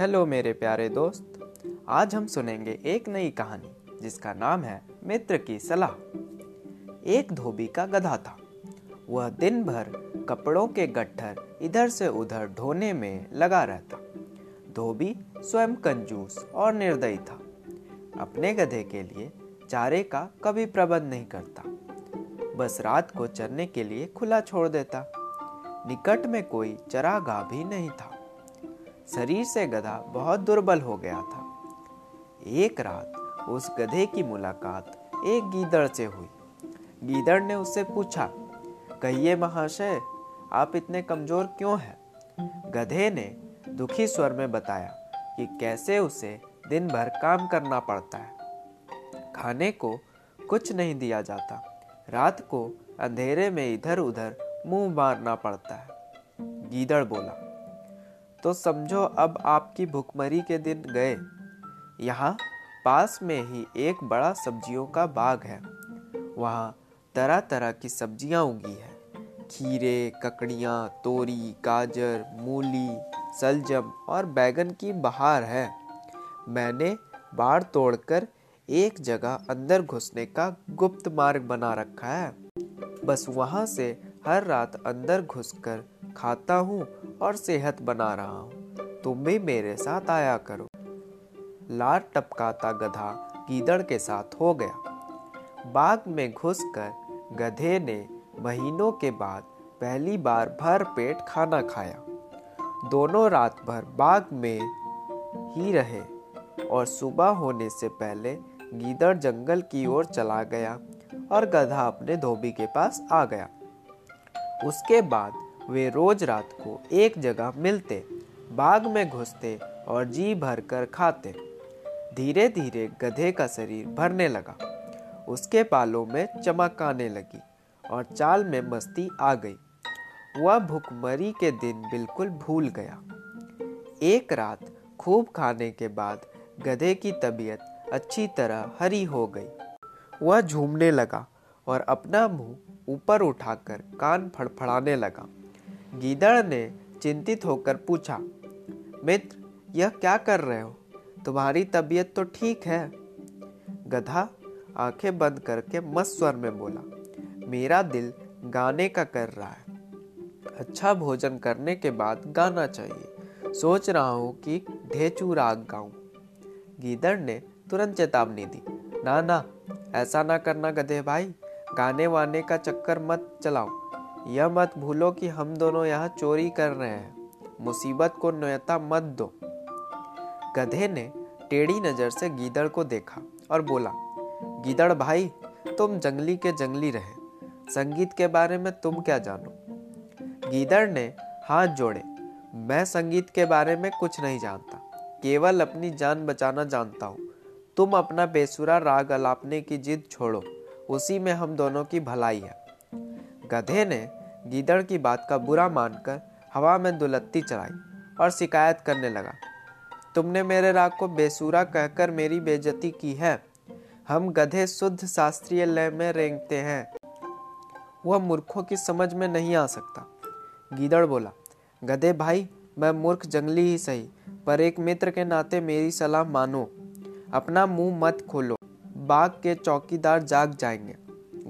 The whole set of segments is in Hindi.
हेलो मेरे प्यारे दोस्त। आज हम सुनेंगे एक नई कहानी, जिसका नाम है मित्र की सलाह। एक धोबी का गधा था। वह दिन भर कपड़ों के गट्ठर इधर से उधर ढोने में लगा रहता। धोबी स्वयं कंजूस और निर्दयी था। अपने गधे के लिए चारे का कभी प्रबंध नहीं करता। बस रात को चरने के लिए खुला छोड़ देता। निकट में कोई चरागाह भी नहीं था। शरीर से गधा बहुत दुर्बल हो गया था। एक रात उस गधे की मुलाकात एक गीदड़ से हुई। गीदड़ ने उससे पूछा, कहिए महाशय, आप इतने कमज़ोर क्यों हैं? गधे ने दुखी स्वर में बताया कि कैसे उसे दिन भर काम करना पड़ता है। खाने को कुछ नहीं दिया जाता, रात को अंधेरे में इधर उधर मुँह मारना पड़ता है। गीदड़ बोला तो समझो अब आपकी भुखमरी के दिन गए। यहाँ पास में ही एक बड़ा सब्जियों का बाग है। वहाँ तरह तरह की सब्ज़ियाँ उगी है। खीरे, ककड़ियाँ, तोरी, गाजर, मूली सलजम और बैगन की बहार है। मैंने बाड़ तोड़कर एक जगह अंदर घुसने का गुप्त मार्ग बना रखा है। बस वहाँ से हर रात अंदर घुसकर खाता हूँ और सेहत बना रहा हूँ। तुम भी मेरे साथ आया करो। लार टपकाता गधा गीदड़ के साथ हो गया। बाग में घुसकर गधे ने महीनों के बाद पहली बार भर पेट खाना खाया। दोनों रात भर बाग में ही रहे और सुबह होने से पहले गीदड़ जंगल की ओर चला गया और गधा अपने धोबी के पास आ गया। उसके बाद वे रोज रात को एक जगह मिलते, बाग में घुसते और जी भर कर खाते। धीरे धीरे गधे का शरीर भरने लगा। उसके बालों में चमक आने लगी और चाल में मस्ती आ गई। वह भुखमरी के दिन बिल्कुल भूल गया। एक रात खूब खाने के बाद गधे की तबीयत अच्छी तरह हरी हो गई। वह झूमने लगा और अपना मुँह ऊपर उठाकर कान फड़फड़ाने लगा। गीदड़ ने चिंतित होकर पूछा, मित्र, यह क्या कर रहे हो? तुम्हारी तबीयत तो ठीक है? गधा आँखें बंद करके मस्त स्वर में बोला, मेरा दिल गाने का कर रहा है। अच्छा भोजन करने के बाद गाना चाहिए। सोच रहा हूँ कि ढेचू राग गाऊं। गीदड़ ने तुरंत चेतावनी दी, ना ना, ऐसा ना करना गधे भाई। गाने वाने का चक्कर मत चलाओ। यह मत भूलो कि हम दोनों यहाँ चोरी कर रहे हैं। मुसीबत को न्यता मत दो। गधे ने टेढ़ी नज़र से गीदड़ को देखा और बोला, गीदड़ भाई, तुम जंगली के जंगली रहे। संगीत के बारे में तुम क्या जानो? गीदड़ ने हाथ जोड़े, मैं संगीत के बारे में कुछ नहीं जानता। केवल अपनी जान बचाना जानता हूँ। तुम अपना बेसुरा राग अलापने की जिद छोड़ो। उसी में हम दोनों की भलाई है। गधे ने गीदड़ की बात का बुरा मानकर हवा में दुलत्ती चलाई और शिकायत करने लगा, तुमने मेरे राग को बेसुरा कहकर मेरी बेजती की है। हम गधे शुद्ध शास्त्रीय लय में रेंगते हैं। वह मूर्खों की समझ में नहीं आ सकता। गीदड़ बोला, गधे भाई, मैं मूर्ख जंगली ही सही, पर एक मित्र के नाते मेरी सलाह मानो। अपना मुँह मत खोलो, बाग के चौकीदार जाग जाएँगे।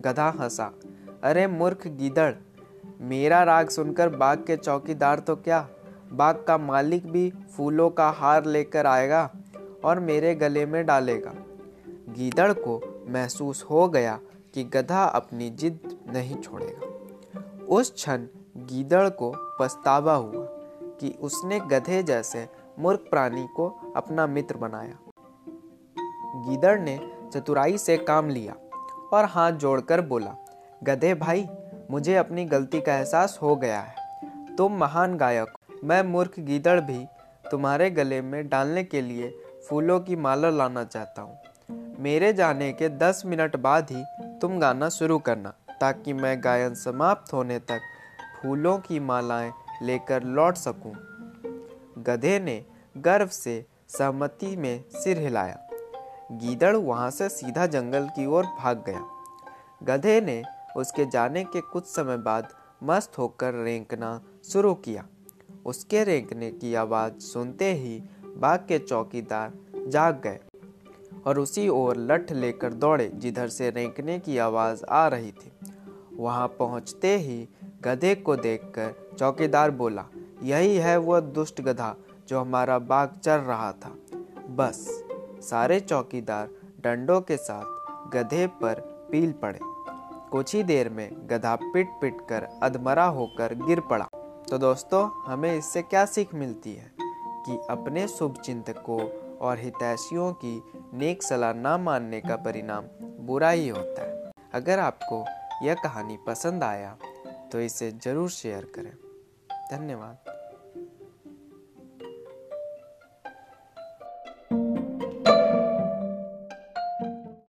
गधा हंसा। अरे मूर्ख गीदड़, मेरा राग सुनकर बाग के चौकीदार तो क्या? बाग का मालिक भी फूलों का हार लेकर आएगा और मेरे गले में डालेगा। गीदड़ को महसूस हो गया कि गधा अपनी जिद नहीं छोड़ेगा। उस क्षण गीदड़ को पछतावा हुआ कि उसने गधे जैसे मूर्ख प्राणी को अपना मित्र बनाया। गीदड़ ने चतुराई से काम लिया और हाथ जोड़कर बोला गधे भाई, मुझे अपनी गलती का एहसास हो गया है। तुम महान गायक मैं मूर्ख गीदड़ भी तुम्हारे गले में डालने के लिए फूलों की माला लाना चाहता हूँ। मेरे जाने के दस मिनट बाद ही तुम गाना शुरू करना, ताकि मैं गायन समाप्त होने तक फूलों की मालाएँ लेकर लौट सकूँ। गधे ने गर्व से सहमति में सिर हिलाया। गीदड़ वहाँ से सीधा जंगल की ओर भाग गया। गधे ने उसके जाने के कुछ समय बाद मस्त होकर रेंकना शुरू किया। उसके रेंकने की आवाज़ सुनते ही बाग के चौकीदार जाग गए और उसी ओर लठ लेकर दौड़े जिधर से रेंकने की आवाज़ आ रही थी। वहाँ पहुँचते ही गधे को देखकर चौकीदार बोला, यही है वह दुष्ट गधा जो हमारा बाग चर रहा था। बस सारे चौकीदार डंडों के साथ गधे पर पील पड़े। कुछ ही देर में गधा पिट पिट कर अधमरा होकर गिर पड़ा। तो दोस्तों, हमें इससे क्या सीख मिलती है? कि अपने शुभ चिंतकों और हितैषियों की नेक सलाह न मानने का परिणाम बुरा ही होता है। अगर आपको यह कहानी पसंद आया तो इसे ज़रूर शेयर करें। धन्यवाद।